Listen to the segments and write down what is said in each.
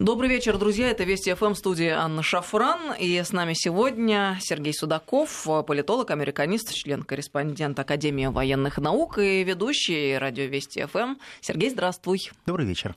Добрый вечер, друзья. Это Вести ФМ, студия Анна Шафран. И с нами сегодня Сергей Судаков, политолог, американист, член-корреспондент Академии военных наук и ведущий радио Вести ФМ. Сергей, здравствуй. Добрый вечер.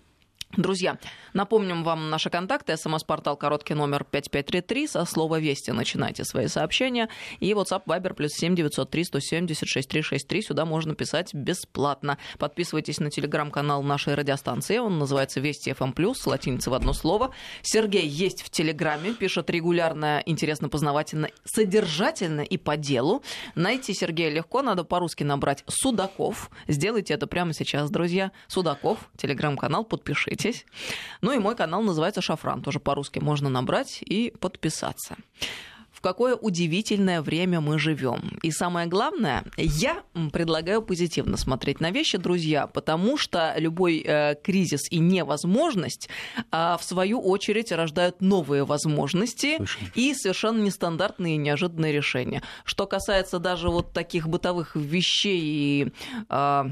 Друзья, напомним вам наши контакты. СМС-портал короткий номер 5533. Со слова «Вести» начинайте свои сообщения. И WhatsApp Viber плюс 7 903 176 363. Сюда можно писать бесплатно. Подписывайтесь на телеграм-канал нашей радиостанции. Он называется «Вести FM+,» плюс латиница в одно слово. Сергей есть в Телеграме, пишет регулярно, интересно, познавательно, содержательно и по делу. Найти Сергея легко, надо по-русски набрать «Судаков». Сделайте это прямо сейчас, друзья. «Судаков», телеграм-канал, подпишите подписывайтесь. Ну и мой канал называется «Шафран». Тоже по-русски можно набрать и подписаться в какое удивительное время мы живем. И самое главное, я предлагаю позитивно смотреть на вещи, друзья, потому что любой э, кризис и невозможность э, в свою очередь рождают новые возможности Слушай. и совершенно нестандартные и неожиданные решения. Что касается даже вот таких бытовых вещей и э,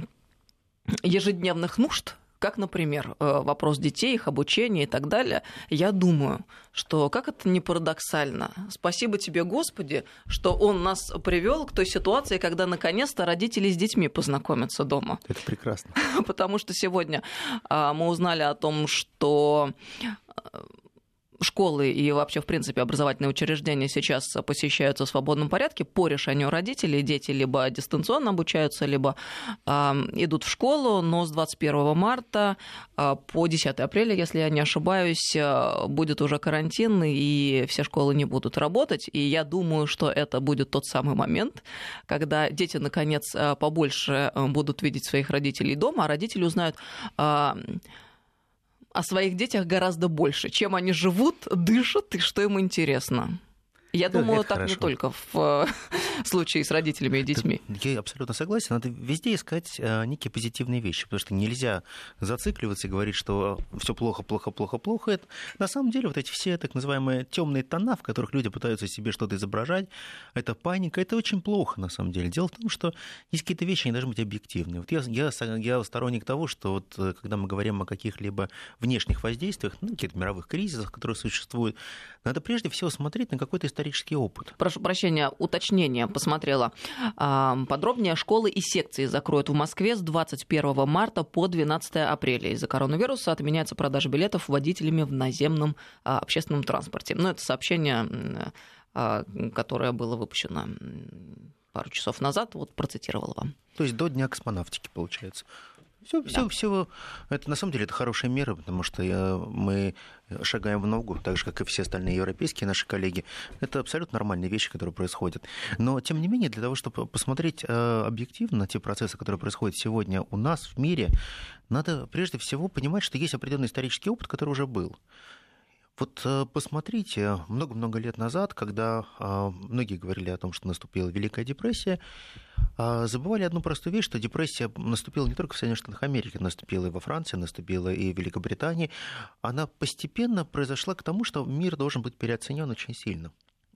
ежедневных нужд, как, например, э, вопрос детей, их обучения и так далее, я думаю, что как это не парадоксально. Спасибо тебе, Господи, что Он нас привел к той ситуации, когда наконец-то родители с детьми познакомятся дома. Это прекрасно. Потому что сегодня а, мы узнали о том, что школы и вообще, в принципе, образовательные учреждения сейчас посещаются в свободном порядке по решению родителей. Дети либо дистанционно обучаются, либо э, идут в школу, но с 21 марта э, по 10 апреля, если я не ошибаюсь, э, будет уже карантин, и все школы не будут работать. И я думаю, что это будет тот самый момент, когда дети, наконец, побольше будут видеть своих родителей дома, а родители узнают о своих детях гораздо больше, чем они живут, дышат и что им интересно. Я думаю, это так хорошо. не только в э, случае с родителями и детьми. Я абсолютно согласен. Надо везде искать э, некие позитивные вещи, потому что нельзя зацикливаться и говорить, что все плохо, плохо, плохо, плохо. Это, на самом деле вот эти все так называемые темные тона, в которых люди пытаются себе что-то изображать, это паника, это очень плохо на самом деле. Дело в том, что есть какие-то вещи, они должны быть объективны. Вот я, я, я сторонник того, что вот э, когда мы говорим о каких-либо внешних воздействиях, ну, каких-то мировых кризисах, которые существуют, надо прежде всего смотреть на какой-то исторический исторический опыт. Прошу прощения, уточнение посмотрела. Подробнее школы и секции закроют в Москве с 21 марта по 12 апреля. Из-за коронавируса отменяется продажа билетов водителями в наземном а, общественном транспорте. Ну, это сообщение, а, которое было выпущено пару часов назад, вот процитировала вам. То есть до Дня космонавтики, получается. Все, да. все, все, это на самом деле это хорошая мера, потому что я, мы шагаем в ногу, так же, как и все остальные европейские наши коллеги. Это абсолютно нормальные вещи, которые происходят. Но, тем не менее, для того, чтобы посмотреть э, объективно на те процессы, которые происходят сегодня у нас в мире, надо прежде всего понимать, что есть определенный исторический опыт, который уже был. Вот э, посмотрите, много-много лет назад, когда э, многие говорили о том, что наступила Великая депрессия, э, забывали одну простую вещь, что депрессия наступила не только в Соединенных Штатах Америки, наступила и во Франции, наступила и в Великобритании. Она постепенно произошла к тому, что мир должен быть переоценен очень сильно.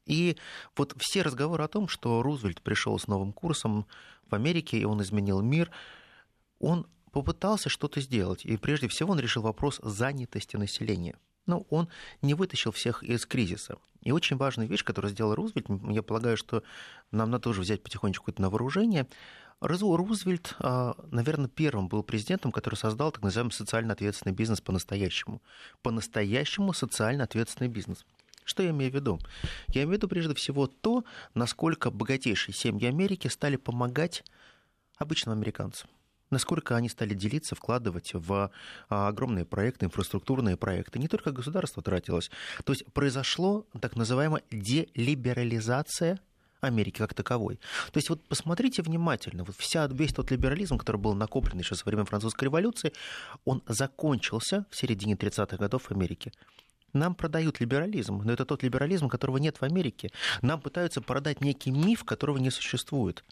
И вот все разговоры о том, что Рузвельт пришел с новым курсом в Америке, и он изменил мир, он попытался что-то сделать. И прежде всего он решил вопрос занятости населения – но он не вытащил всех из кризиса. И очень важная вещь, которую сделал Рузвельт, я полагаю, что нам надо тоже взять потихонечку это на вооружение. Рузвельт, а, наверное, первым был президентом, который создал так называемый социально ответственный бизнес по-настоящему. По-настоящему социально ответственный бизнес. Что я имею в виду? Я имею в виду прежде всего то, насколько богатейшие семьи Америки стали помогать обычным американцам насколько они стали делиться, вкладывать в а, огромные проекты, инфраструктурные проекты. Не только государство тратилось. То есть произошло так называемая делиберализация Америки как таковой. То есть вот посмотрите внимательно, вот вся, весь тот либерализм, который был накоплен еще со времен французской революции, он закончился в середине 30-х годов в Америке. Нам продают либерализм, но это тот либерализм, которого нет в Америке. Нам пытаются продать некий миф, которого не существует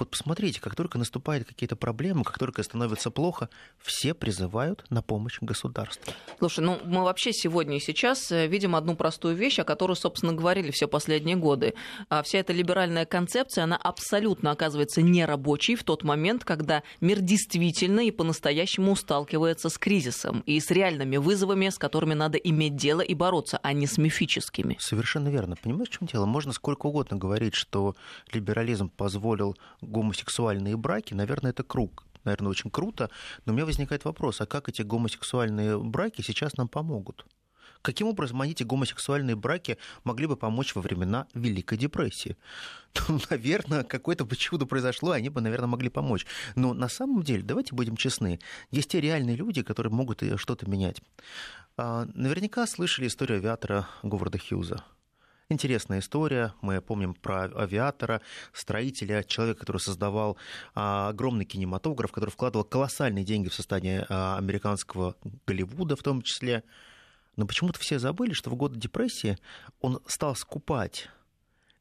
Вот посмотрите, как только наступают какие-то проблемы, как только становится плохо, все призывают на помощь государства. Слушай, ну мы вообще сегодня и сейчас э, видим одну простую вещь, о которой, собственно, говорили все последние годы. А вся эта либеральная концепция, она абсолютно оказывается нерабочей в тот момент, когда мир действительно и по-настоящему сталкивается с кризисом и с реальными вызовами, с которыми надо иметь дело и бороться, а не с мифическими. Совершенно верно. Понимаешь, в чем дело? Можно сколько угодно говорить, что либерализм позволил гомосексуальные браки. Наверное, это круг наверное, очень круто, но у меня возникает вопрос, а как эти гомосексуальные браки сейчас нам помогут? Каким образом они, эти гомосексуальные браки, могли бы помочь во времена Великой депрессии? Ну, наверное, какое-то бы чудо произошло, они бы, наверное, могли помочь. Но на самом деле, давайте будем честны, есть те реальные люди, которые могут что-то менять. А, наверняка слышали историю авиатора Говарда Хьюза. Интересная история. Мы помним про авиатора, строителя, человека, который создавал а, огромный кинематограф, который вкладывал колоссальные деньги в создание а, американского Голливуда в том числе. Но почему-то все забыли, что в годы депрессии он стал скупать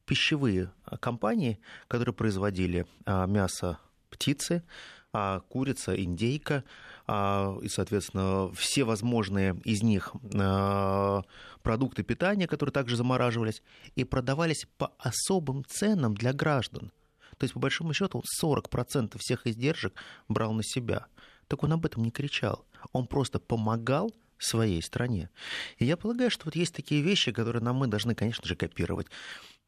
пищевые компании, которые производили а, мясо птицы, курица, индейка, и, соответственно, все возможные из них продукты питания, которые также замораживались, и продавались по особым ценам для граждан. То есть, по большому счету, 40% всех издержек брал на себя. Так он об этом не кричал. Он просто помогал своей стране. И я полагаю, что вот есть такие вещи, которые нам мы должны, конечно же, копировать.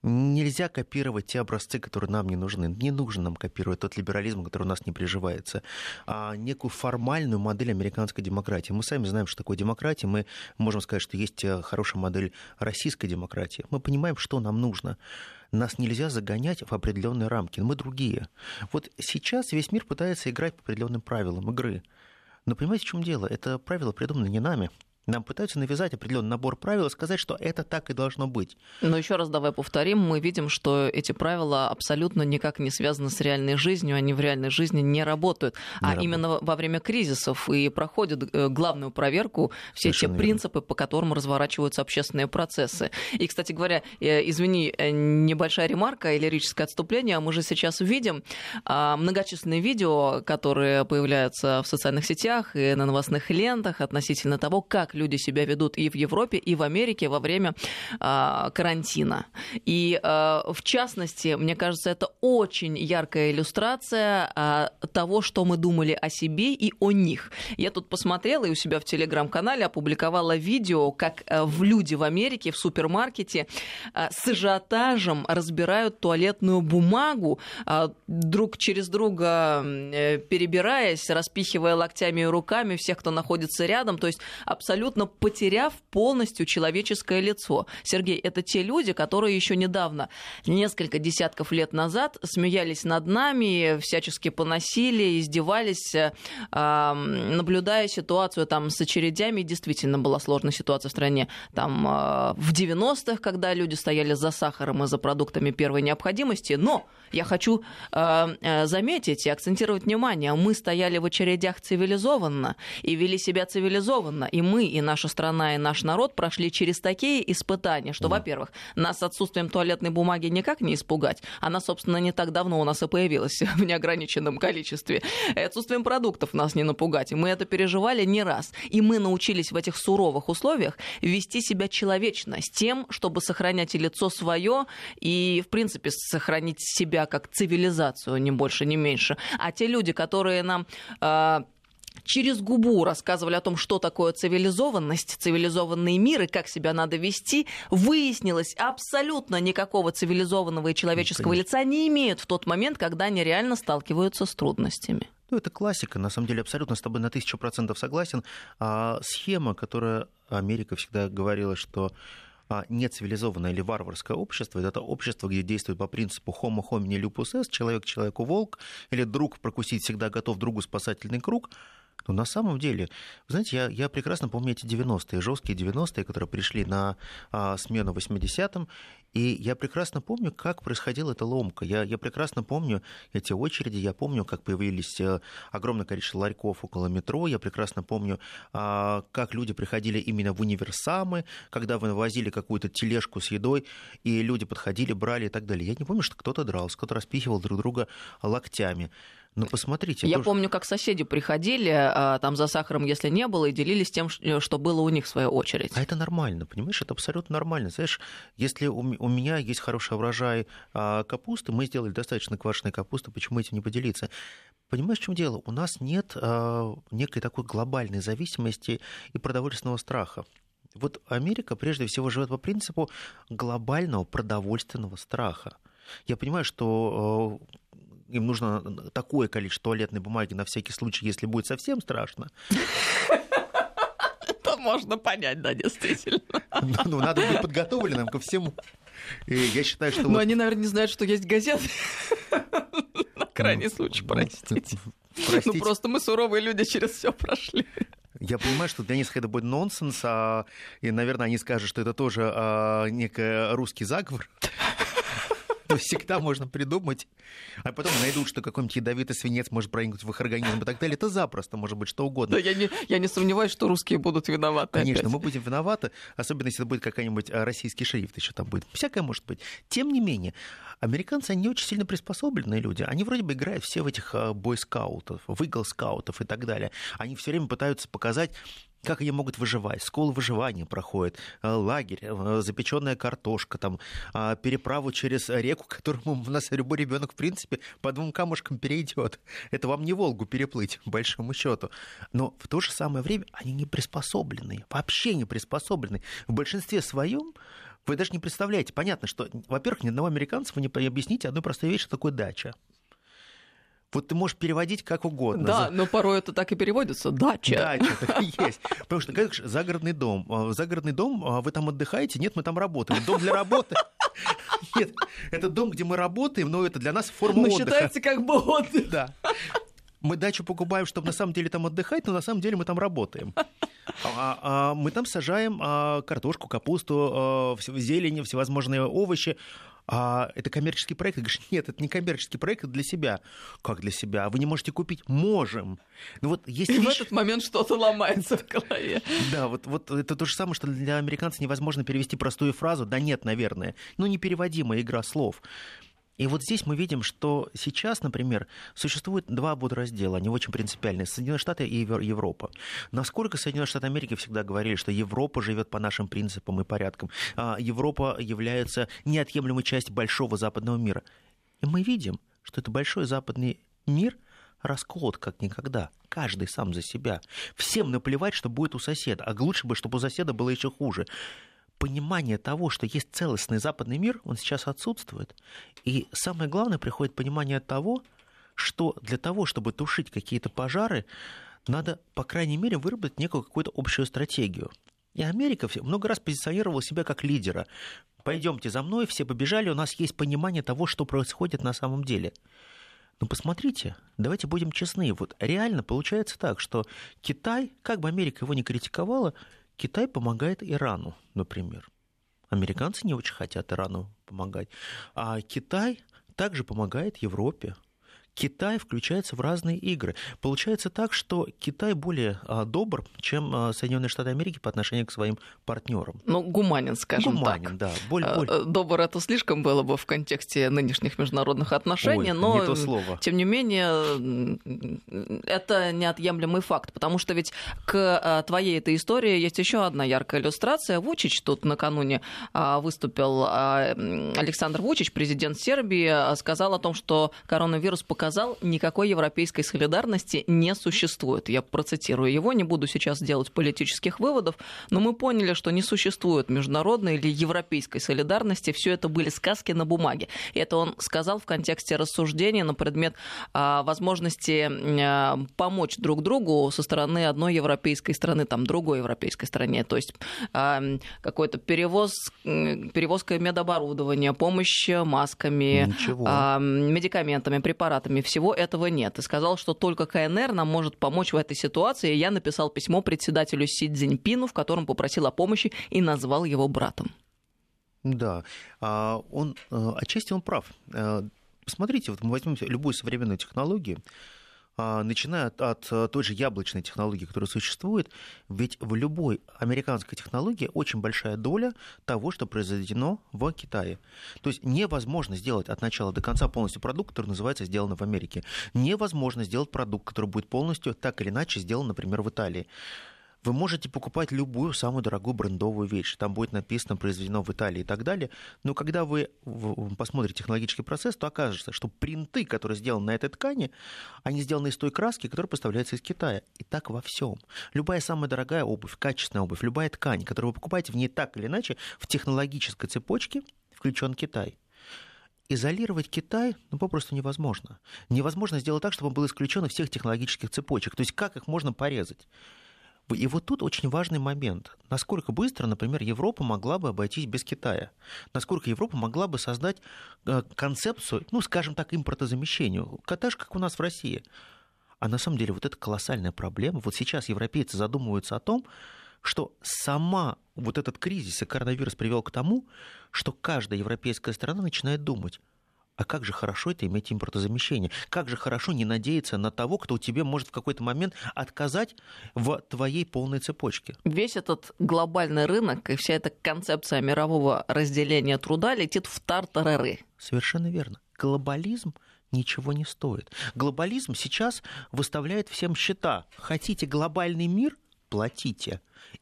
Нельзя копировать те образцы, которые нам не нужны. Не нужно нам копировать тот либерализм, который у нас не приживается, а некую формальную модель американской демократии. Мы сами знаем, что такое демократия. Мы можем сказать, что есть э, хорошая модель российской демократии. Мы понимаем, что нам нужно. Нас нельзя загонять в определенные рамки. Мы другие. Вот сейчас весь мир пытается играть по определенным правилам игры. Но понимаете, в чем дело? Это правила придуманы не нами. Нам пытаются навязать определенный набор правил и сказать, что это так и должно быть. Но еще раз давай повторим, мы видим, что эти правила абсолютно никак не связаны с реальной жизнью, они в реальной жизни не работают. Не а работают. именно во время кризисов и проходят э, главную проверку все Совершенно те принципы, по которым разворачиваются общественные процессы. И, кстати говоря, э, извини, э, небольшая ремарка и лирическое отступление, мы же сейчас видим а, многочисленные видео, которые появляются в социальных сетях и на новостных лентах относительно того, как как люди себя ведут и в Европе, и в Америке во время э, карантина. И э, в частности, мне кажется, это очень яркая иллюстрация э, того, что мы думали о себе и о них. Я тут посмотрела и у себя в телеграм-канале опубликовала видео, как э, в люди в Америке в супермаркете э, с ажиотажем разбирают туалетную бумагу, э, друг через друга э, перебираясь, распихивая локтями и руками всех, кто находится рядом. То есть абсолютно абсолютно потеряв полностью человеческое лицо. Сергей, это те люди, которые еще недавно, несколько десятков лет назад, смеялись над нами, всячески поносили, издевались, э, наблюдая ситуацию там с очередями. Действительно была сложная ситуация в стране. Там э, в 90-х, когда люди стояли за сахаром и за продуктами первой необходимости. Но я хочу э, заметить и акцентировать внимание, мы стояли в очередях цивилизованно и вели себя цивилизованно. И мы и наша страна, и наш народ прошли через такие испытания, что, mm. во-первых, нас отсутствием туалетной бумаги никак не испугать. Она, собственно, не так давно у нас и появилась в неограниченном количестве. И отсутствием продуктов нас не напугать. И мы это переживали не раз. И мы научились в этих суровых условиях вести себя человечно, с тем, чтобы сохранять и лицо свое, и, в принципе, сохранить себя как цивилизацию, ни больше, ни меньше. А те люди, которые нам э, через губу рассказывали о том, что такое цивилизованность, цивилизованный мир и как себя надо вести, выяснилось, абсолютно никакого цивилизованного и человеческого Конечно. лица не имеют в тот момент, когда они реально сталкиваются с трудностями. Ну, это классика, на самом деле, абсолютно с тобой на тысячу процентов согласен. А схема, которая Америка всегда говорила, что а нецивилизованное или варварское общество, это общество, где действует по принципу homo homini lupus est, человек человеку волк, или друг прокусить всегда готов другу спасательный круг, Но на самом деле, вы знаете, я, я прекрасно помню эти 90-е, жесткие 90-е, которые пришли на а, смену 80-м, и я прекрасно помню, как происходила эта ломка. Я, я прекрасно помню эти очереди, я помню, как появились э, огромное количество ларьков около метро, я прекрасно помню, а, как люди приходили именно в универсамы, когда вывозили какую-то тележку с едой, и люди подходили, брали и так далее. Я не помню, что кто-то дрался, кто-то распихивал друг друга локтями. Ну, посмотрите. Я тоже... помню, как соседи приходили, а, там за сахаром, если не было, и делились тем, что было у них в свою очередь. А это нормально, понимаешь? Это абсолютно нормально. Знаешь, если у, у меня есть хороший урожай а, капусты, мы сделали достаточно квашеной капусты, почему этим не поделиться? Понимаешь, в чем дело? У нас нет а, некой такой глобальной зависимости и продовольственного страха. Вот Америка прежде всего живет по принципу глобального продовольственного страха. Я понимаю, что им нужно такое количество туалетной бумаги на всякий случай, если будет совсем страшно. Это можно понять, да, действительно. Ну, ну, надо быть подготовленным ко всему. И я считаю, что... Но вот... они, наверное, не знают, что есть газеты. На крайний ну, случай, простите. простите. Ну, просто мы суровые люди через все прошли. Я понимаю, что для них это будет нонсенс, а, и, наверное, они скажут, что это тоже а, некий русский заговор. То всегда можно придумать. А потом найдут, что какой-нибудь ядовитый свинец может проникнуть в их организм и так далее. Это запросто может быть что угодно. Да, я не, я не сомневаюсь, что русские будут виноваты. Конечно, опять. мы будем виноваты, особенно если это будет какой-нибудь а, российский шрифт еще там будет. Всякое может быть. Тем не менее, американцы, они очень сильно приспособленные люди. Они вроде бы играют все в этих а, бойскаутов, в игл-скаутов и так далее. Они все время пытаются показать, как они могут выживать. Школа выживания проходит, э, лагерь, э, запеченная картошка, там, а, переправу через реку, которому у нас любой ребенок, в принципе, по двум камушкам перейдет. Это вам не Волгу переплыть, по большому счету. Но в то же самое время они не приспособлены, вообще не приспособлены. В большинстве своем вы даже не представляете. Понятно, что, во-первых, ни одного американца вы не объясните одну простую вещь, что такое дача. Вот ты можешь переводить как угодно. Да, но порой это так и переводится. Дача. Дача, так и есть. Потому что, как же, загородный дом. А, загородный дом, а вы там отдыхаете? Нет, мы там работаем. Дом для работы? Нет, это дом, где мы работаем, но это для нас форма отдыха. считается как бы отдых. Да. Мы дачу покупаем, чтобы на самом деле там отдыхать, но на самом деле мы там работаем. А, а, мы там сажаем а, картошку, капусту, а, зелень, всевозможные овощи а это коммерческий проект. Ты говоришь, нет, это не коммерческий проект, это для себя. Как для себя? Вы не можете купить? Можем. Ну, вот есть И вещь... в этот момент что-то ломается в голове. Да, вот, вот это то же самое, что для американцев невозможно перевести простую фразу «да нет, наверное». Ну, непереводимая игра слов. И вот здесь мы видим, что сейчас, например, существует два подраздела, они очень принципиальные, Соединенные Штаты и Европа. Насколько Соединенные Штаты Америки всегда говорили, что Европа живет по нашим принципам и порядкам, а Европа является неотъемлемой частью большого западного мира. И мы видим, что это большой западный мир расколот как никогда. Каждый сам за себя. Всем наплевать, что будет у соседа. А лучше бы, чтобы у соседа было еще хуже понимание того, что есть целостный западный мир, он сейчас отсутствует. И самое главное, приходит понимание того, что для того, чтобы тушить какие-то пожары, надо, по крайней мере, выработать некую какую-то общую стратегию. И Америка много раз позиционировала себя как лидера. Пойдемте за мной, все побежали, у нас есть понимание того, что происходит на самом деле. Но посмотрите, давайте будем честны. Вот реально получается так, что Китай, как бы Америка его не критиковала, Китай помогает Ирану, например. Американцы не очень хотят Ирану помогать. А Китай также помогает Европе. Китай включается в разные игры. Получается так, что Китай более а, добр, чем а, Соединенные Штаты Америки по отношению к своим партнерам. Ну, гуманин, скажем гуманин, так. да. Боль, боль. Э, добр это слишком было бы в контексте нынешних международных отношений, Ой, но не то слово. тем не менее это неотъемлемый факт, потому что ведь к а, твоей этой истории есть еще одна яркая иллюстрация. Вучич тут накануне выступил Александр Вучич, президент Сербии, сказал о том, что коронавирус показал сказал, никакой европейской солидарности не существует. Я процитирую его, не буду сейчас делать политических выводов, но мы поняли, что не существует международной или европейской солидарности. Все это были сказки на бумаге. И это он сказал в контексте рассуждения на предмет а, возможности а, помочь друг другу со стороны одной европейской страны, там, другой европейской стране. То есть а, какой-то перевоз, перевозка медоборудования, помощь масками, а, медикаментами, препаратами Штатами. Всего этого нет. И сказал, что только КНР нам может помочь в этой ситуации. Я написал письмо председателю Си Цзиньпину, в котором попросил о помощи и назвал его братом. Да, а он э, отчасти он прав. Э, посмотрите, вот мы возьмем любую современную технологию, начиная от, от э, той же яблочной технологии, которая существует, ведь в любой американской технологии очень большая доля того, что произведено в Китае. То есть невозможно сделать от начала до конца полностью продукт, который называется «сделано в Америке». Невозможно сделать продукт, который будет полностью так или иначе сделан, например, в Италии вы можете покупать любую самую дорогую брендовую вещь. Там будет написано «произведено в Италии» и так далее. Но когда вы посмотрите технологический процесс, то окажется, что принты, которые сделаны на этой ткани, они сделаны из той краски, которая поставляется из Китая. И так во всем. Любая самая дорогая обувь, качественная обувь, любая ткань, которую вы покупаете, в ней так или иначе в технологической цепочке включен Китай изолировать Китай ну, попросту невозможно. Невозможно сделать так, чтобы он был исключен из всех технологических цепочек. То есть как их можно порезать? И вот тут очень важный момент. Насколько быстро, например, Европа могла бы обойтись без Китая? Насколько Европа могла бы создать э, концепцию, ну, скажем так, импортозамещения? Же, как у нас в России. А на самом деле вот это колоссальная проблема. Вот сейчас европейцы задумываются о том, что сама вот этот кризис и коронавирус привел к тому, что каждая европейская страна начинает думать, а как же хорошо это иметь импортозамещение? Как же хорошо не надеяться на того, кто тебе может в какой-то момент отказать в твоей полной цепочке? Весь этот глобальный рынок и вся эта концепция мирового разделения труда летит в тартарары. Совершенно верно. Глобализм ничего не стоит. Глобализм сейчас выставляет всем счета. Хотите глобальный мир? Платите.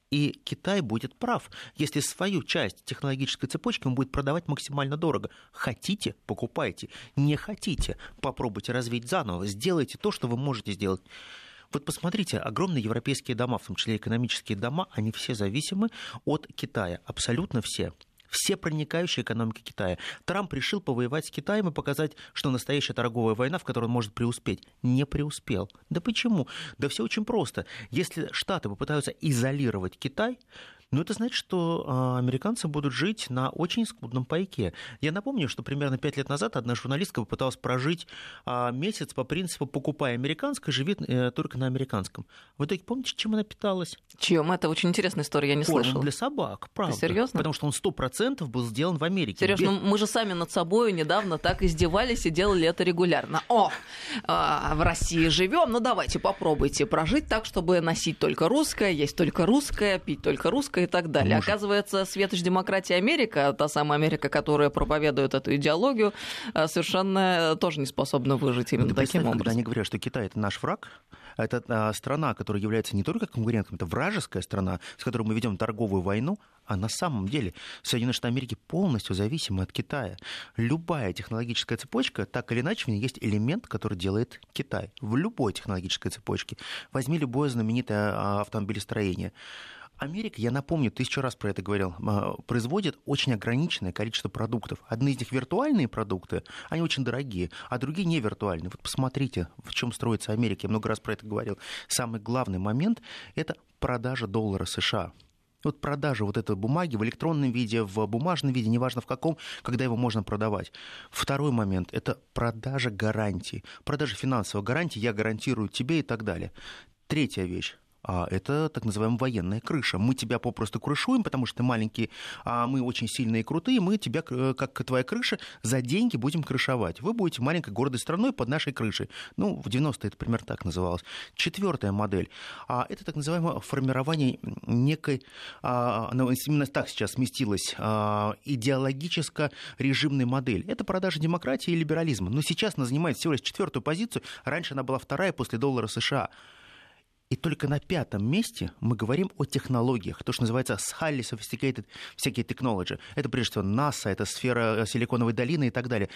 И Китай будет прав, если свою часть технологической цепочки он будет продавать максимально дорого. Хотите – покупайте. Не хотите – попробуйте развить заново. Сделайте то, что вы можете сделать. Вот посмотрите, огромные европейские дома, в том числе экономические дома, они все зависимы от Китая, абсолютно все все проникающие экономики Китая. Трамп решил повоевать с Китаем и показать, что настоящая торговая война, в которой он может преуспеть. Не преуспел. Да почему? Да все очень просто. Если Штаты попытаются изолировать Китай, ну, это значит, что а, американцы будут жить на очень скудном пайке. Я напомню, что примерно пять лет назад одна журналистка попыталась прожить а, месяц по принципу «покупай американское, живи э, только на американском». В итоге помните, чем она питалась? Чем? Это очень интересная история, я не слышала. для собак, правда. Ты серьезно? Потому что он сто процентов был сделан в Америке. Сереж, Без... ну мы же сами над собой недавно так издевались и делали это регулярно. О, а, в России живем, ну давайте попробуйте прожить так, чтобы носить только русское, есть только русское, пить только русское и так далее. Может. Оказывается, светоч демократии Америка, та самая Америка, которая проповедует эту идеологию, э, совершенно тоже не способна выжить именно да, таким образом. Когда они говорят, что Китай это наш враг, это а, страна, которая является не только конкурентом, это вражеская страна, с которой мы ведем торговую войну, а на самом деле Соединенные Штаты Америки полностью зависимы от Китая. Любая технологическая цепочка, так или иначе, в ней есть элемент, который делает Китай. В любой технологической цепочке. Возьми любое знаменитое а, автомобилестроение. Америка, я напомню, тысячу раз про это говорил, а, производит очень ограниченное количество продуктов. Одни из них виртуальные продукты, они очень дорогие, а другие не виртуальные. Вот посмотрите, в чем строится Америка. Я много раз про это говорил. Самый главный момент – это продажа доллара США. Вот продажа вот этой бумаги в электронном виде, в бумажном виде, неважно в каком, когда его можно продавать. Второй момент – это продажа гарантий. Продажа финансовой гарантии, я гарантирую тебе и так далее. Третья вещь а это так называемая военная крыша. Мы тебя попросту крышуем, потому что ты маленький, а мы очень сильные и крутые, мы тебя, э, как твоя крыша, за деньги будем крышевать. Вы будете маленькой гордой страной под нашей крышей. Ну, в 90-е это примерно так называлось. Четвертая модель. А это так называемое формирование некой, а, именно так сейчас сместилась, а, идеологическо-режимной модели. Это продажа демократии и либерализма. Но сейчас она занимает всего лишь четвертую позицию. Раньше она была вторая после доллара США. И только на пятом месте мы говорим о технологиях, то, что называется highly sophisticated всякие technology. Это прежде всего НАСА, это сфера э, Силиконовой долины и так далее.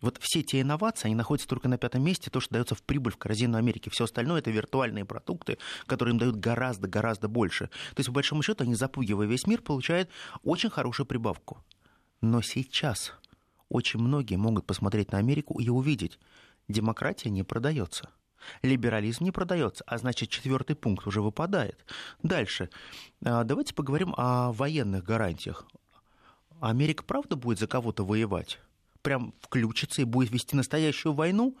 Вот все те инновации, они находятся только на пятом месте, то, что дается в прибыль в корзину Америки. Все остальное это виртуальные продукты, которые им дают гораздо-гораздо больше. То есть, по большому счету, они, запугивая весь мир, получают очень хорошую прибавку. Но сейчас очень многие могут посмотреть на Америку и увидеть, демократия не продается. Либерализм не продается, а значит четвертый пункт уже выпадает. Дальше. А, давайте поговорим о военных гарантиях. Америка правда будет за кого-то воевать? Прям включится и будет вести настоящую войну?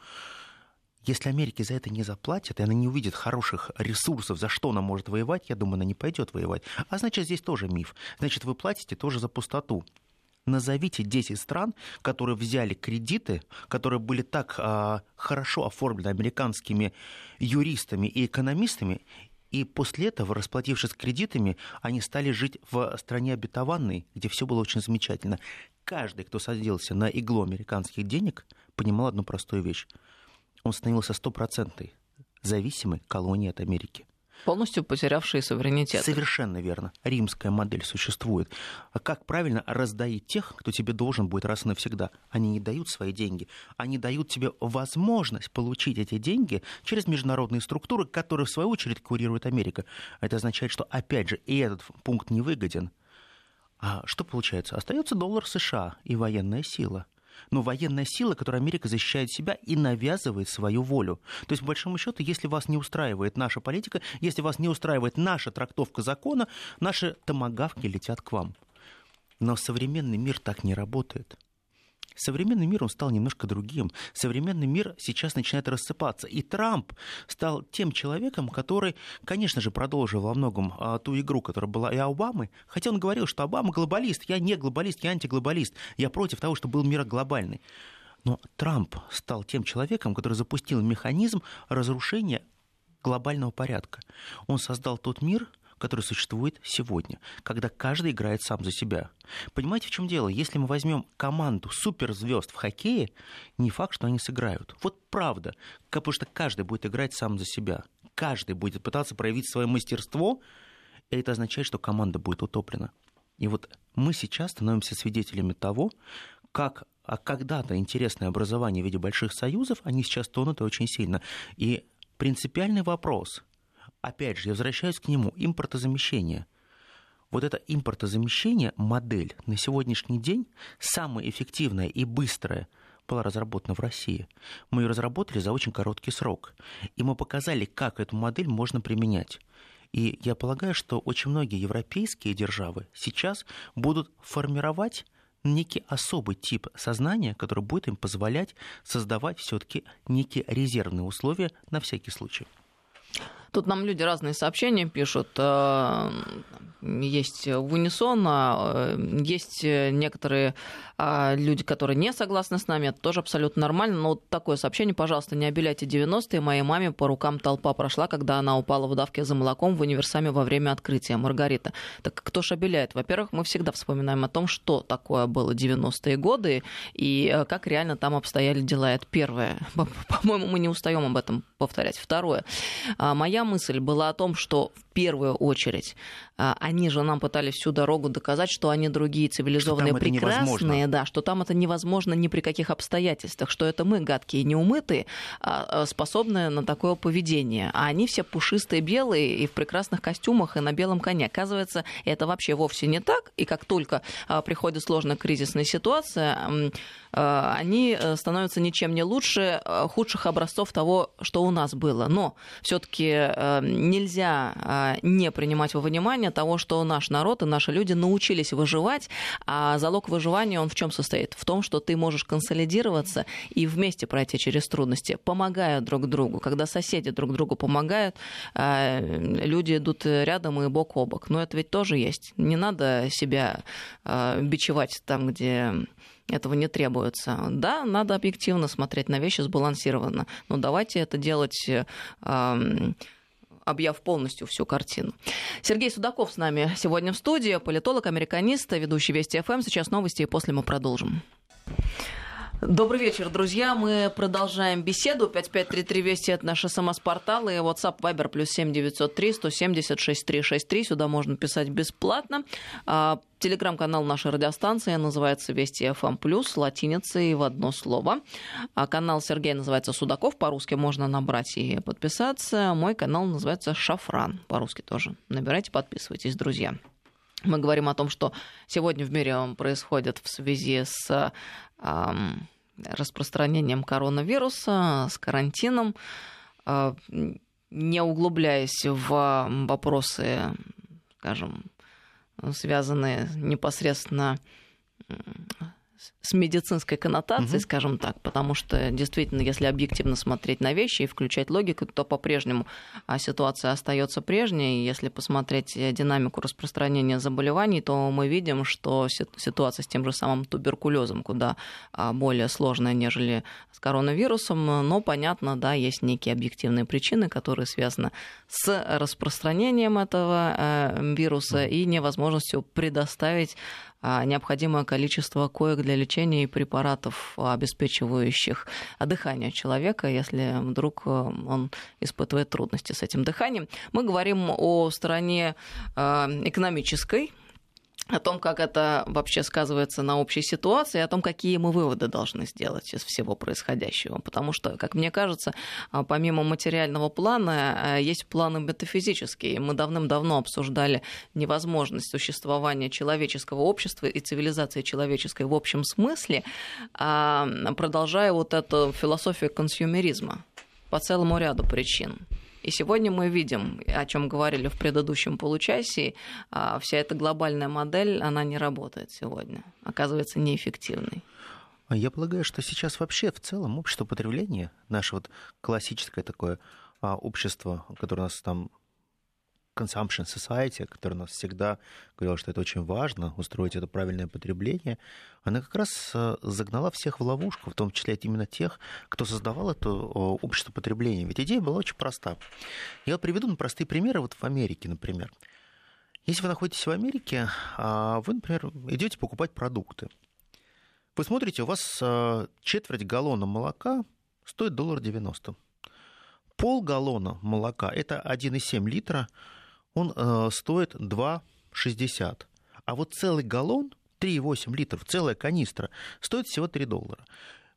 Если Америке за это не заплатят, и она не увидит хороших ресурсов, за что она может воевать, я думаю, она не пойдет воевать. А значит, здесь тоже миф. Значит, вы платите тоже за пустоту. Назовите 10 стран, которые взяли кредиты, которые были так а, хорошо оформлены американскими юристами и экономистами, и после этого, расплатившись кредитами, они стали жить в стране обетованной, где все было очень замечательно. Каждый, кто садился на иглу американских денег, понимал одну простую вещь. Он становился стопроцентной зависимой колонией от Америки полностью потерявшие суверенитет. Совершенно верно. Римская модель существует. А как правильно раздоить тех, кто тебе должен будет раз и навсегда? Они не дают свои деньги. Они дают тебе возможность получить эти деньги через международные структуры, которые, в свою очередь, курирует Америка. Это означает, что, опять же, и этот пункт не выгоден. А что получается? Остается доллар США и военная сила – но военная сила, которой Америка защищает себя и навязывает свою волю. То есть, по большому счету, если вас не устраивает наша политика, если вас не устраивает наша трактовка закона, наши томогавки летят к вам. Но современный мир так не работает. Современный мир, он стал немножко другим. Современный мир сейчас начинает рассыпаться. И Трамп стал тем человеком, который, конечно же, продолжил во многом а, ту игру, которая была и Обамы. Хотя он говорил, что Обама глобалист. Я не глобалист, я антиглобалист. Я против того, чтобы был мир глобальный. Но Трамп стал тем человеком, который запустил механизм разрушения глобального порядка. Он создал тот мир, который существует сегодня, когда каждый играет сам за себя. Понимаете, в чем дело? Если мы возьмем команду суперзвезд в хоккее, не факт, что они сыграют. Вот правда, потому что каждый будет играть сам за себя. Каждый будет пытаться проявить свое мастерство, и это означает, что команда будет утоплена. И вот мы сейчас становимся свидетелями того, как а когда-то интересное образование в виде больших союзов, они сейчас тонут очень сильно. И принципиальный вопрос, опять же, я возвращаюсь к нему, импортозамещение. Вот это импортозамещение, модель на сегодняшний день самая эффективная и быстрая была разработана в России. Мы ее разработали за очень короткий срок. И мы показали, как эту модель можно применять. И я полагаю, что очень многие европейские державы сейчас будут формировать некий особый тип сознания, который будет им позволять создавать все-таки некие резервные условия на всякий случай. Тут нам люди разные сообщения пишут. Э, есть в унисон, а, э, есть некоторые а, люди, которые не согласны с нами, это тоже абсолютно нормально. Но вот такое сообщение, пожалуйста, не обеляйте 90-е. Моей маме по рукам толпа прошла, когда она упала в давке за молоком в универсаме во время открытия. Маргарита. Так кто ж обеляет? Во-первых, мы всегда вспоминаем о том, что такое было 90-е годы и э, как реально там обстояли дела. Это первое. По-моему, мы не устаем об этом повторять. Второе. А, моя мысль была о том, что в первую очередь а, они же нам пытались всю дорогу доказать, что они другие цивилизованные, что прекрасные, да, что там это невозможно ни при каких обстоятельствах, что это мы гадкие, неумытые, а, а, способные на такое поведение, а они все пушистые, белые и в прекрасных костюмах и на белом коне. Оказывается, это вообще вовсе не так, и как только приходит сложная кризисная ситуация, они э, становятся ничем не лучше худших образцов того, что у нас было. Но все-таки э, нельзя не принимать во внимание того, что наш народ и наши люди научились выживать, а залог выживания, он в чем состоит? В том, что ты можешь консолидироваться и вместе пройти через трудности, помогая друг другу. Когда соседи друг другу помогают, люди идут рядом и бок о бок. Но это ведь тоже есть. Не надо себя бичевать там, где этого не требуется. Да, надо объективно смотреть на вещи сбалансированно, но давайте это делать объяв полностью всю картину. Сергей Судаков с нами сегодня в студии, политолог, американист, ведущий Вести ФМ. Сейчас новости, и после мы продолжим. Добрый вечер, друзья. Мы продолжаем беседу. 5533 Вести – это наш СМС-портал и WhatsApp Viber плюс 7903 176 363. Сюда можно писать бесплатно. А, телеграм-канал нашей радиостанции называется Вести FM+, плюс латиницей в одно слово. А канал Сергея называется Судаков, по-русски можно набрать и подписаться. Мой канал называется Шафран, по-русски тоже. Набирайте, подписывайтесь, друзья. Мы говорим о том, что сегодня в мире происходит в связи с распространением коронавируса, с карантином, э, не углубляясь в вопросы, скажем, связанные непосредственно с медицинской коннотацией, угу. скажем так, потому что действительно, если объективно смотреть на вещи и включать логику, то по-прежнему а, ситуация остается прежней. Если посмотреть динамику распространения заболеваний, то мы видим, что ситуация с тем же самым туберкулезом куда а, более сложная, нежели с коронавирусом. Но понятно, да, есть некие объективные причины, которые связаны с распространением этого э, вируса и невозможностью предоставить а, необходимое количество коек для лечения и препаратов, обеспечивающих дыхание человека, если вдруг э, он испытывает трудности с этим дыханием. Мы говорим о стороне э, экономической, о том, как это вообще сказывается на общей ситуации, о том, какие мы выводы должны сделать из всего происходящего. Потому что, как мне кажется, а, помимо материального плана, а, есть планы метафизические. Мы давным-давно обсуждали невозможность существования человеческого общества и цивилизации человеческой в общем смысле, а, продолжая вот эту философию консюмеризма по целому ряду причин. И сегодня мы видим, о чем говорили в предыдущем получасе, а, вся эта глобальная модель, она не работает сегодня, оказывается неэффективной. А я полагаю, что сейчас вообще в целом общество потребления, наше вот классическое такое а, общество, которое у нас там consumption society, которая нас всегда говорила, что это очень важно, устроить это правильное потребление, она как раз э, загнала всех в ловушку, в том числе именно тех, кто создавал это общество потребления. Ведь идея была очень проста. Я приведу простые примеры. Вот в Америке, например. Если вы находитесь в Америке, а вы, например, идете покупать продукты. Вы смотрите, у вас э, четверть галлона молока стоит доллар девяносто. Пол галлона молока – это 1,7 литра – он э, стоит 2,60. А вот целый галлон, 3,8 литров, целая канистра, стоит всего 3 доллара.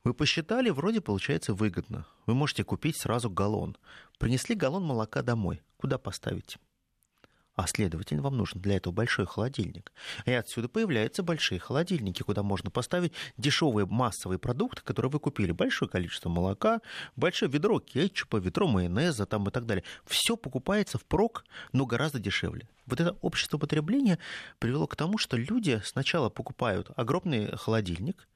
Вы посчитали, вроде получается выгодно. Вы можете купить сразу галлон. Принесли галлон молока домой. Куда поставить? А следовательно, вам нужен для этого большой холодильник. И отсюда появляются большие холодильники, куда можно поставить дешевые массовые продукты, которые вы купили. Большое количество молока, большое ведро кетчупа, ведро майонеза там и так далее. Все покупается впрок, но гораздо дешевле. Вот это общество потребления привело к тому, что люди сначала покупают огромный холодильник,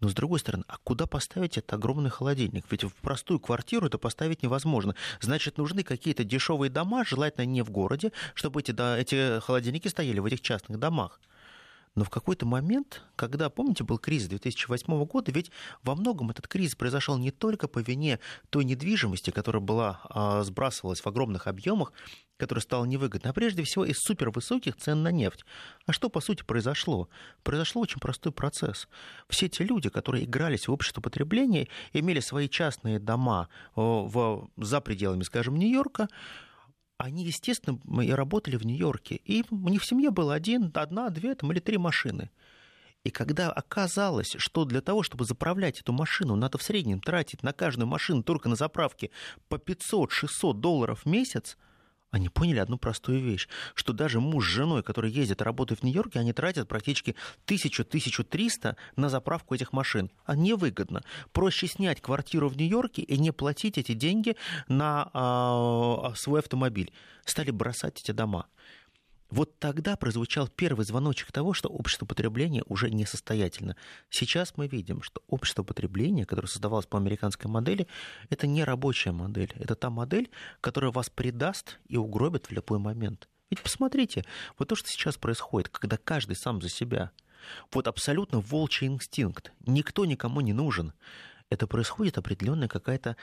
но с другой стороны, а куда поставить этот огромный холодильник? Ведь в простую квартиру это поставить невозможно. Значит, нужны какие-то дешевые дома, желательно не в городе, чтобы эти, да, эти холодильники стояли в этих частных домах. Но в какой-то момент, когда, помните, был кризис 2008 года, ведь во многом этот кризис произошел не только по вине той недвижимости, которая была, а, сбрасывалась в огромных объемах, которая стала невыгодной, а прежде всего из супервысоких цен на нефть. А что, по сути, произошло? Произошел очень простой процесс. Все те люди, которые игрались в общество потребления, имели свои частные дома в, за пределами, скажем, Нью-Йорка, они, естественно, и работали в Нью-Йорке. И у них в семье было один, одна, две там, или три машины. И когда оказалось, что для того, чтобы заправлять эту машину, надо в среднем тратить на каждую машину только на заправке по 500-600 долларов в месяц, они поняли одну простую вещь, что даже муж с женой, которые ездят работают в Нью-Йорке, они тратят практически 1000-1300 на заправку этих машин. А невыгодно. Проще снять квартиру в Нью-Йорке и не платить эти деньги на а, свой автомобиль. Стали бросать эти дома. Вот тогда прозвучал первый звоночек того, что общество потребления уже несостоятельно. Сейчас мы видим, что общество потребления, которое создавалось по американской модели, это не рабочая модель. Это та модель, которая вас предаст и угробит в любой момент. Ведь посмотрите, вот то, что сейчас происходит, когда каждый сам за себя, вот абсолютно волчий инстинкт, никто никому не нужен, это происходит определенная какая-то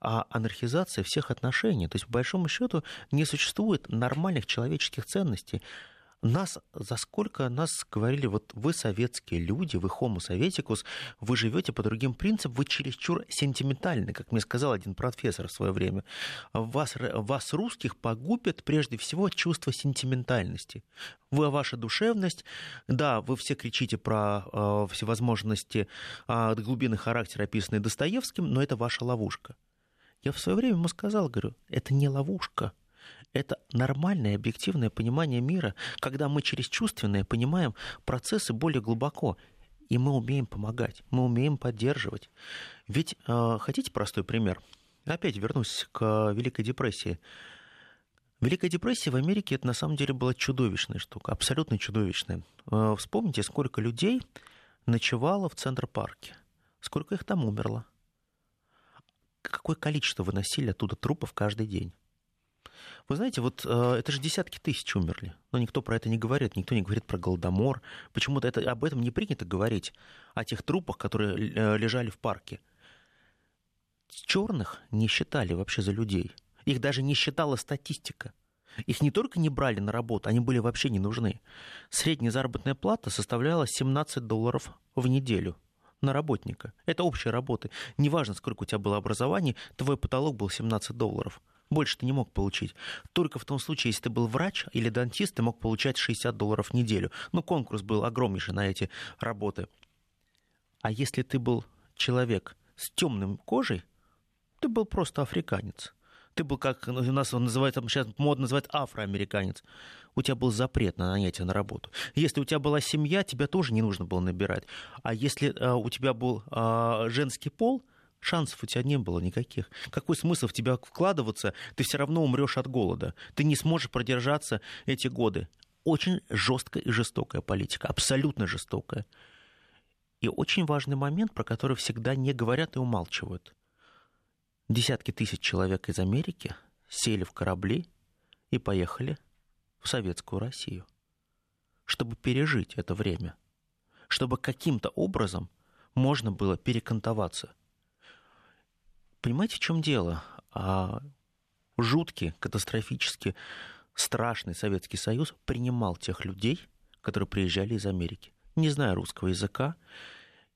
а анархизация всех отношений. То есть, по большому счету, не существует нормальных человеческих ценностей. Нас, за сколько нас говорили, вот вы советские люди, вы homo советикус, вы живете по другим принципам, вы чересчур сентиментальны, как мне сказал один профессор в свое время. Вас, вас русских погубит прежде всего чувство сентиментальности. Вы, ваша душевность, да, вы все кричите про э, всевозможности э, глубины характера, описанные Достоевским, но это ваша ловушка. Я в свое время ему сказал, говорю, это не ловушка, это нормальное объективное понимание мира, когда мы через чувственное понимаем процессы более глубоко, и мы умеем помогать, мы умеем поддерживать. Ведь э, хотите простой пример? Опять вернусь к Великой депрессии. Великая депрессия в Америке это на самом деле была чудовищная штука, абсолютно чудовищная. Э, вспомните, сколько людей ночевало в Центр-парке. Сколько их там умерло? Какое количество выносили оттуда трупов каждый день? Вы знаете, вот э, это же десятки тысяч умерли, но никто про это не говорит, никто не говорит про Голодомор. Почему-то это, об этом не принято говорить, о тех трупах, которые э, лежали в парке. Черных не считали вообще за людей. Их даже не считала статистика. Их не только не брали на работу, они были вообще не нужны. Средняя заработная плата составляла 17 долларов в неделю на работника. Это общая работа. Неважно, сколько у тебя было образований, твой потолок был 17 долларов. Больше ты не мог получить. Только в том случае, если ты был врач или дантист, ты мог получать 60 долларов в неделю. Ну, конкурс был огромнейший на эти работы. А если ты был человек с темным кожей, ты был просто африканец. Ты был, как у нас он называется, сейчас модно называть афроамериканец. У тебя был запрет на нанятие на работу. Если у тебя была семья, тебя тоже не нужно было набирать. А если э, у тебя был э, женский пол, шансов у тебя не было никаких. Какой смысл в тебя вкладываться? Ты все равно умрешь от голода. Ты не сможешь продержаться эти годы. Очень жесткая и жестокая политика, абсолютно жестокая. И очень важный момент, про который всегда не говорят и умалчивают. Десятки тысяч человек из Америки сели в корабли и поехали в советскую Россию, чтобы пережить это время, чтобы каким-то образом можно было перекантоваться. Понимаете, в чем дело? А жуткий, катастрофически страшный Советский Союз принимал тех людей, которые приезжали из Америки, не зная русского языка,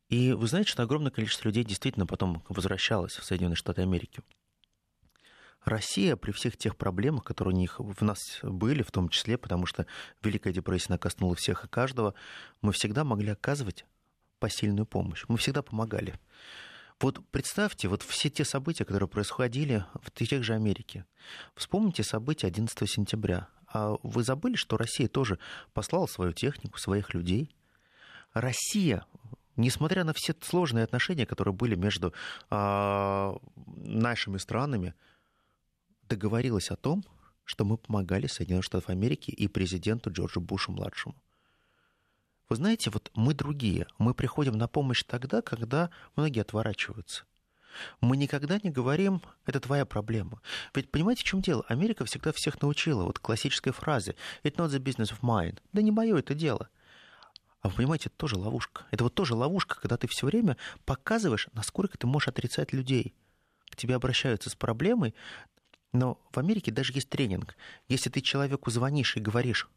и вы знаете, что огромное количество людей действительно потом возвращалось в Соединенные Штаты Америки. Россия при всех тех проблемах, которые у них в нас были, в том числе, потому что Великая депрессия накоснула всех и каждого, мы всегда могли оказывать посильную помощь. Мы всегда помогали. Вот представьте, вот все те события, которые происходили в тех же Америке. Вспомните события 11 сентября. А вы забыли, что Россия тоже послала свою технику, своих людей? Россия несмотря на все сложные отношения, которые были между э, нашими странами, договорилась о том, что мы помогали Соединенным Штатам Америки и президенту Джорджу Бушу-младшему. Вы знаете, вот мы другие. Мы приходим на помощь тогда, когда многие отворачиваются. Мы никогда не говорим, это твоя проблема. Ведь понимаете, в чем дело? Америка всегда всех научила вот классической фразе «It's not the business of mine». Да не мое это дело. А вы понимаете, это тоже ловушка. Это вот тоже ловушка, когда ты все время показываешь, насколько ты можешь отрицать людей. К тебе обращаются с проблемой, но в Америке даже есть тренинг. Если ты человеку звонишь и говоришь,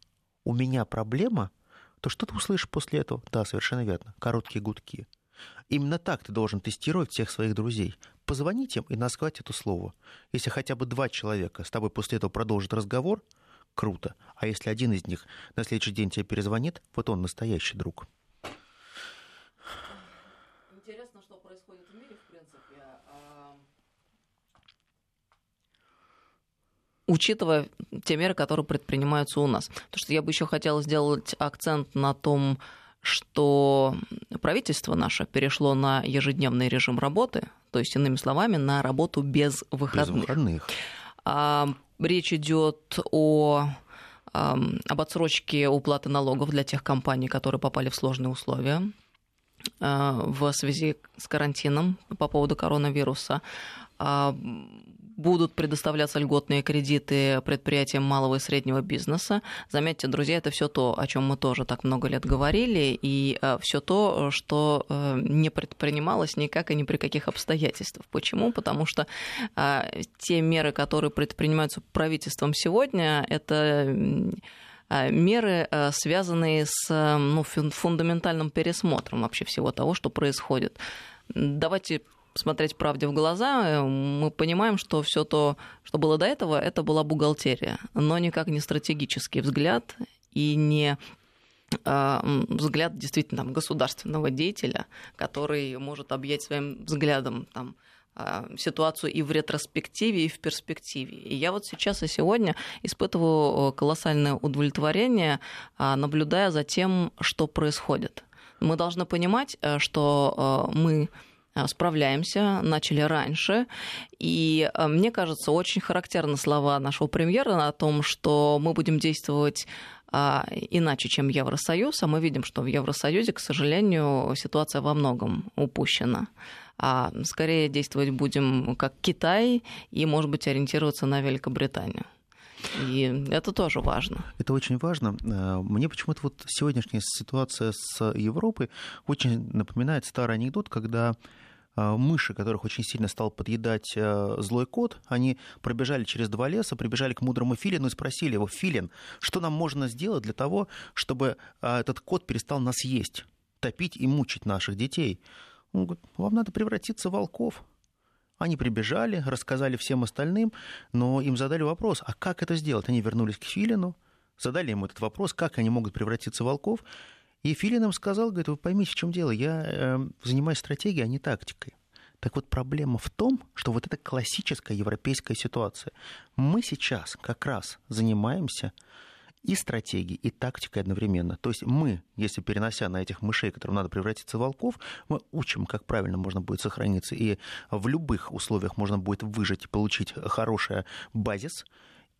у меня проблема, то что ты услышишь после этого? Да, совершенно верно. Короткие гудки. Именно так ты должен тестировать всех своих друзей. Позвонить им и назвать это слово. Если хотя бы два человека с тобой после этого продолжат разговор – круто. А если один из них на следующий день тебе перезвонит, вот он настоящий друг. Интересно, что происходит в мире, в принципе. А, учитывая те меры, которые предпринимаются у нас. Потому что я бы еще хотела сделать акцент на том, что правительство наше перешло на ежедневный режим работы, то есть, иными словами, на работу без выходных. Без выходных. А, речь идет о об отсрочке уплаты налогов для тех компаний, которые попали в сложные условия а, в связи с карантином по поводу коронавируса. Будут предоставляться льготные кредиты предприятиям малого и среднего бизнеса. Заметьте, друзья, это все то, о чем мы тоже так много лет говорили, и а, все то, что э, не предпринималось никак и ни при каких обстоятельствах. Почему? Потому что те меры, которые предпринимаются правительством сегодня, это меры, связанные с ну, фундаментальным пересмотром вообще всего того, что происходит. Давайте смотреть правде в глаза, э, мы понимаем, что все то, что было до этого, это была бухгалтерия, но никак не стратегический взгляд и не а, взгляд действительно там, государственного деятеля, который может объять своим взглядом там, а, ситуацию и в ретроспективе, и в перспективе. И я вот сейчас и сегодня испытываю колоссальное удовлетворение, а, наблюдая за тем, что происходит. Мы должны понимать, э, что э, мы справляемся, начали раньше. И мне кажется, очень характерны слова нашего премьера о том, что мы будем действовать а, иначе, чем Евросоюз, а мы видим, что в Евросоюзе, к сожалению, ситуация во многом упущена. А скорее действовать будем как Китай и, может быть, ориентироваться на Великобританию. И это тоже важно. Это очень важно. А, мне почему-то вот сегодняшняя ситуация с Европой очень напоминает старый анекдот, когда а, мыши, которых очень сильно стал подъедать а, злой кот, они пробежали через два леса, прибежали к мудрому филину и спросили его, филин, что нам можно сделать для того, чтобы а, этот кот перестал нас есть, топить и мучить наших детей? Он говорит, вам надо превратиться в волков. Они прибежали, рассказали всем остальным, но им задали вопрос, а как это сделать? Они вернулись к Филину, задали ему этот вопрос, как они могут превратиться в волков, и Филин им сказал, говорит, вы поймите, в чем дело, я э, занимаюсь стратегией, а не тактикой. Так вот, проблема в том, что вот это классическая европейская ситуация. Мы сейчас как раз занимаемся и стратегией, и тактикой одновременно. То есть мы, если перенося на этих мышей, которым надо превратиться в волков, мы учим, как правильно можно будет сохраниться, и в любых условиях можно будет выжить и получить хороший базис,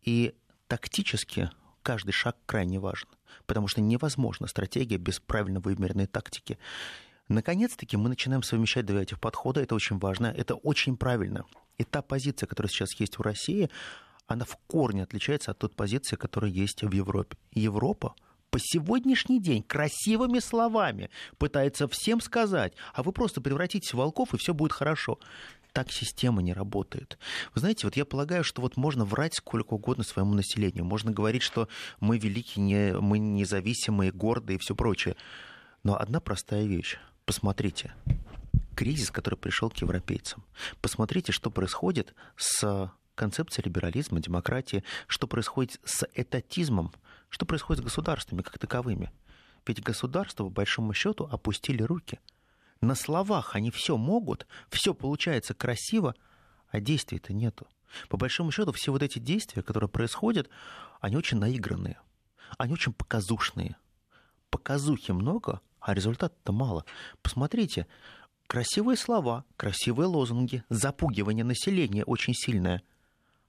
и тактически каждый шаг крайне важен потому что невозможна стратегия без правильно вымеренной тактики. Наконец-таки мы начинаем совмещать два этих подхода, это очень важно, это очень правильно. И та позиция, которая сейчас есть в России, она в корне отличается от той позиции, которая есть в Европе. Европа по сегодняшний день красивыми словами пытается всем сказать, а вы просто превратитесь в волков, и все будет хорошо так система не работает. Вы знаете, вот я полагаю, что вот можно врать сколько угодно своему населению. Можно говорить, что мы великие, мы независимые, гордые и все прочее. Но одна простая вещь. Посмотрите. Кризис, который пришел к европейцам. Посмотрите, что происходит с концепцией либерализма, демократии, что происходит с этатизмом, что происходит с государствами как таковыми. Ведь государства, по большому счету, опустили руки – на словах они все могут, все получается красиво, а действий-то нету. По большому счету, все вот эти действия, которые происходят, они очень наигранные, они очень показушные. Показухи много, а результата-то мало. Посмотрите, красивые слова, красивые лозунги, запугивание населения очень сильное.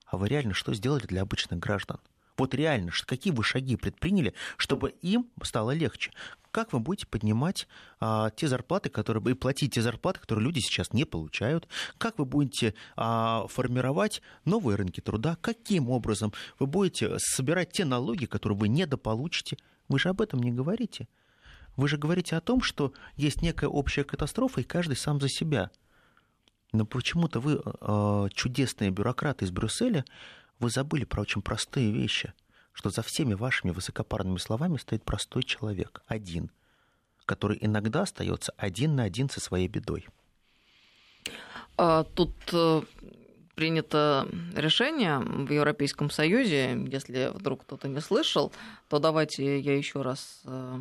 А вы реально что сделали для обычных граждан? Вот реально, какие вы шаги предприняли, чтобы им стало легче? Как вы будете поднимать а, те зарплаты, которые и платить те зарплаты, которые люди сейчас не получают? Как вы будете а, формировать новые рынки труда? Каким образом вы будете собирать те налоги, которые вы недополучите? Вы же об этом не говорите. Вы же говорите о том, что есть некая общая катастрофа, и каждый сам за себя. Но почему-то вы, э, чудесные бюрократы из Брюсселя, вы забыли про очень простые вещи, что за всеми вашими высокопарными словами стоит простой человек, один, который иногда остается один на один со своей бедой. А, тут э, принято решение в Европейском Союзе, если вдруг кто-то не слышал, то давайте я еще раз э,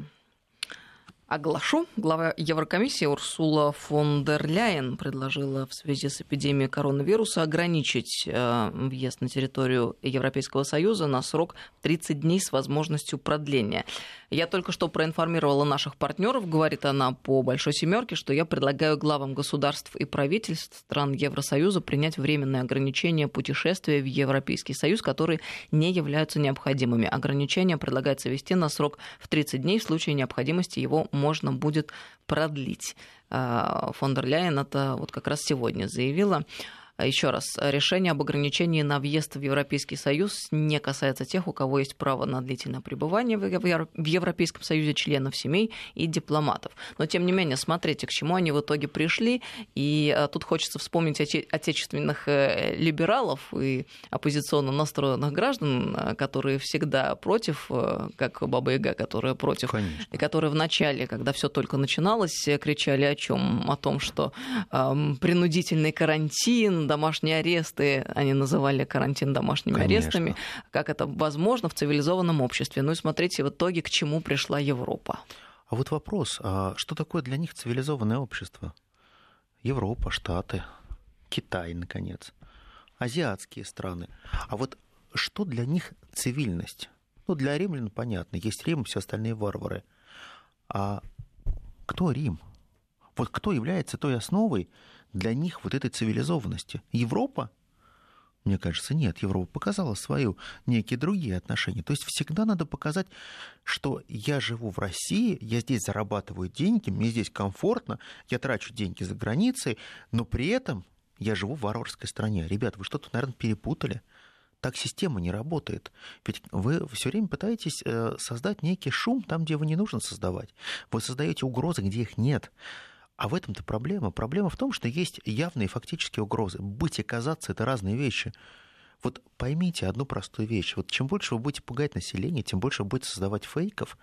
оглашу. Глава Еврокомиссии Урсула фон дер Ляйен предложила в связи с эпидемией коронавируса ограничить э, въезд на территорию Европейского Союза на срок 30 дней с возможностью продления. Я только что проинформировала наших партнеров, говорит она по Большой Семерке, что я предлагаю главам государств и правительств стран Евросоюза принять временные ограничения путешествия в Европейский Союз, которые не являются необходимыми. Ограничения предлагается ввести на срок в 30 дней. В случае необходимости его можно будет продлить. А, фон дер Ляйен это вот как раз сегодня заявила. А еще раз, решение об ограничении на въезд в Европейский Союз не касается тех, у кого есть право на длительное пребывание в Европейском Союзе, членов семей и дипломатов. Но, тем не менее, смотрите, к чему они в итоге пришли. И а, тут хочется вспомнить отечественных э, либералов и оппозиционно настроенных граждан, а, которые всегда против, э, как Баба Яга, которая против, Конечно. и которые в начале, когда все только начиналось, кричали о чем? О том, что эм, принудительный карантин, домашние аресты, они называли карантин домашними Конечно. арестами, как это возможно в цивилизованном обществе. Ну и смотрите, в итоге к чему пришла Европа. А вот вопрос, а что такое для них цивилизованное общество? Европа, Штаты, Китай, наконец, азиатские страны. А вот что для них цивильность? Ну, для римлян понятно, есть Рим, все остальные варвары. А кто Рим? Вот кто является той основой, для них вот этой цивилизованности. Европа, мне кажется, нет. Европа показала свою некие другие отношения. То есть всегда надо показать, что я живу в России, я здесь зарабатываю деньги, мне здесь комфортно, я трачу деньги за границей, но при этом я живу в варварской стране. Ребят, вы что-то, наверное, перепутали. Так система не работает. Ведь вы все время пытаетесь э, создать некий шум там, где его не нужно создавать. Вы создаете угрозы, где их нет. А в этом-то проблема. Проблема в том, что есть явные фактические угрозы. Быть и казаться — это разные вещи. Вот поймите одну простую вещь. Вот чем больше вы будете пугать население, тем больше вы будете создавать фейков.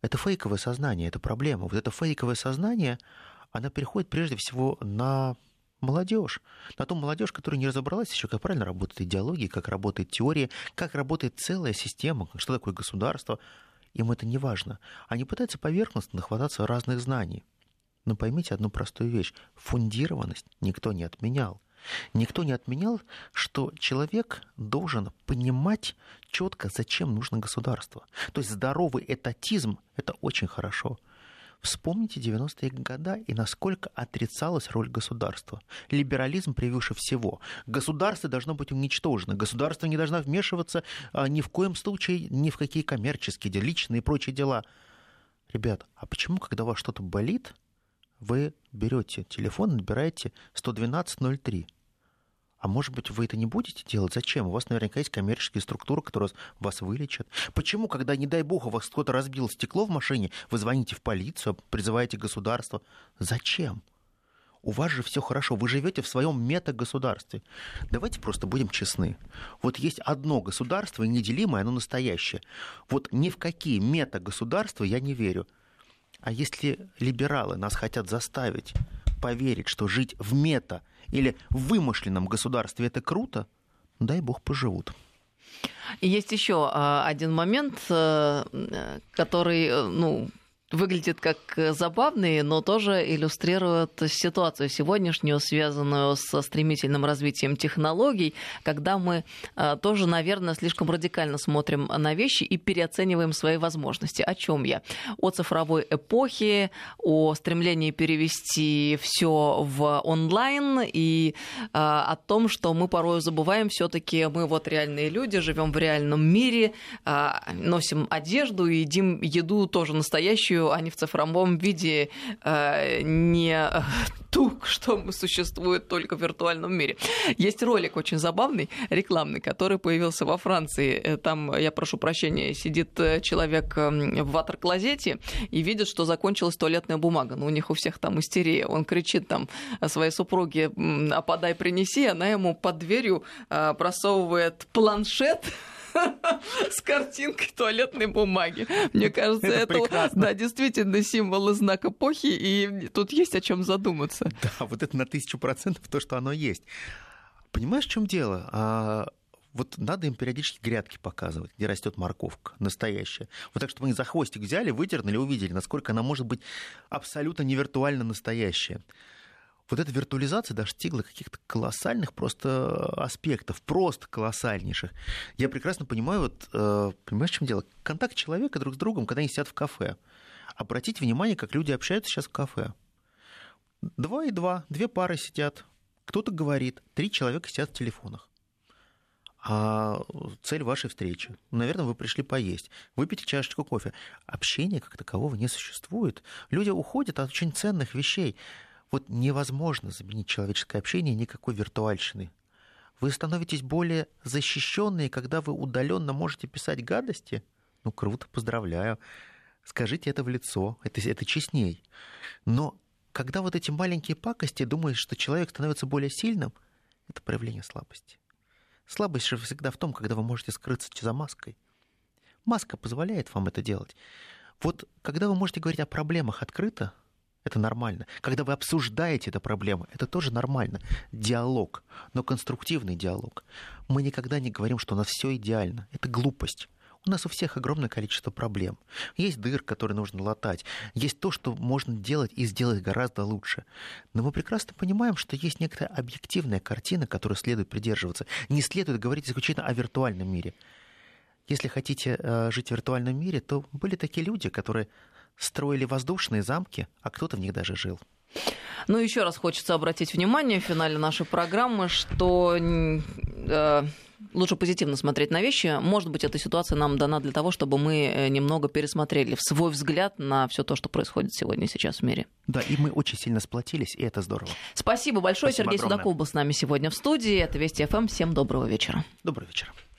Это фейковое сознание, это проблема. Вот это фейковое сознание, оно переходит прежде всего на молодежь, на ту молодежь, которая не разобралась еще, как правильно работает идеология, как работает теория, как работает целая система, что такое государство. Им это не важно. Они пытаются поверхностно хвататься разных знаний. Но поймите одну простую вещь. Фундированность никто не отменял. Никто не отменял, что человек должен понимать четко, зачем нужно государство. То есть здоровый этатизм – это очень хорошо. Вспомните 90-е годы и насколько отрицалась роль государства. Либерализм превыше всего. Государство должно быть уничтожено. Государство не должно вмешиваться а, ни в коем случае ни в какие коммерческие, личные и прочие дела. Ребят, а почему, когда у вас что-то болит, вы берете телефон, набираете 112.03? А может быть, вы это не будете делать? Зачем? У вас наверняка есть коммерческие структуры, которые вас вылечат. Почему, когда, не дай бог, у вас кто-то разбил стекло в машине, вы звоните в полицию, призываете государство? Зачем? У вас же все хорошо, вы живете в своем метагосударстве. Давайте просто будем честны. Вот есть одно государство, неделимое, оно настоящее. Вот ни в какие метагосударства я не верю. А если либералы нас хотят заставить поверить, что жить в мета или в вымышленном государстве это круто, дай бог поживут. Есть еще а, один момент, э, который, э, ну, выглядит как э, забавный, но тоже иллюстрирует ситуацию сегодняшнюю, связанную со стремительным развитием технологий, когда мы э, тоже, наверное, слишком радикально смотрим на вещи и переоцениваем свои возможности. О чем я? О цифровой эпохе, о стремлении перевести все в онлайн и э, о том, что мы порой забываем все-таки мы вот реальные люди, живем в реальном мире, носим одежду и едим еду тоже настоящую воочию, а не в цифровом виде, э, не ту, что существует только в виртуальном мире. Есть ролик очень забавный, рекламный, который появился во Франции. Э, там, я прошу прощения, сидит э, человек эм, в ватер-клозете и видит, что закончилась туалетная бумага. Ну, у них у всех там истерия. Он кричит там своей супруге, а подай, принеси. Она ему под дверью просовывает планшет, с картинкой туалетной бумаги. Мне кажется, это, это да, действительно символ и знак эпохи, и тут есть о чем задуматься. Да, вот это на тысячу процентов то, что оно есть. Понимаешь, в чем дело? А, вот надо им периодически грядки показывать, где растет морковка настоящая. Вот так, чтобы они за хвостик взяли, выдернули, увидели, насколько она может быть абсолютно не виртуально настоящая вот эта виртуализация достигла каких-то колоссальных просто аспектов, просто колоссальнейших. Я прекрасно понимаю, вот, э, понимаешь, в чем дело? Контакт человека друг с другом, когда они сидят в кафе. Обратите внимание, как люди общаются сейчас в кафе. Два и два, две пары сидят, кто-то говорит, три человека сидят в телефонах. А цель вашей встречи. Наверное, вы пришли поесть, выпить чашечку кофе. Общения как такового не существует. Люди уходят от очень ценных вещей. Вот невозможно заменить человеческое общение никакой виртуальщины. Вы становитесь более защищенные, когда вы удаленно можете писать гадости. Ну, круто, поздравляю. Скажите это в лицо, это, это честней. Но когда вот эти маленькие пакости думаешь, что человек становится более сильным, это проявление слабости. Слабость же всегда в том, когда вы можете скрыться за маской. Маска позволяет вам это делать. Вот когда вы можете говорить о проблемах открыто, это нормально. Когда вы обсуждаете эту проблему, это тоже нормально. Диалог, но конструктивный диалог. Мы никогда не говорим, что у нас все идеально. Это глупость. У нас у всех огромное количество проблем. Есть дыр, которые нужно латать. Есть то, что можно делать и сделать гораздо лучше. Но мы прекрасно понимаем, что есть некоторая объективная картина, которой следует придерживаться. Не следует говорить исключительно о виртуальном мире. Если хотите э, жить в виртуальном мире, то были такие люди, которые строили воздушные замки, а кто-то в них даже жил. Ну, еще раз хочется обратить внимание в финале нашей программы, что э, лучше позитивно смотреть на вещи. Может быть, эта ситуация нам дана для того, чтобы мы э, немного пересмотрели свой взгляд на все то, что происходит сегодня и сейчас в мире. Да, и мы очень сильно сплотились, и это здорово. Спасибо большое. Спасибо Сергей огромное. Судаков был с нами сегодня в студии. Это Вести ФМ. Всем доброго вечера. Доброго вечера.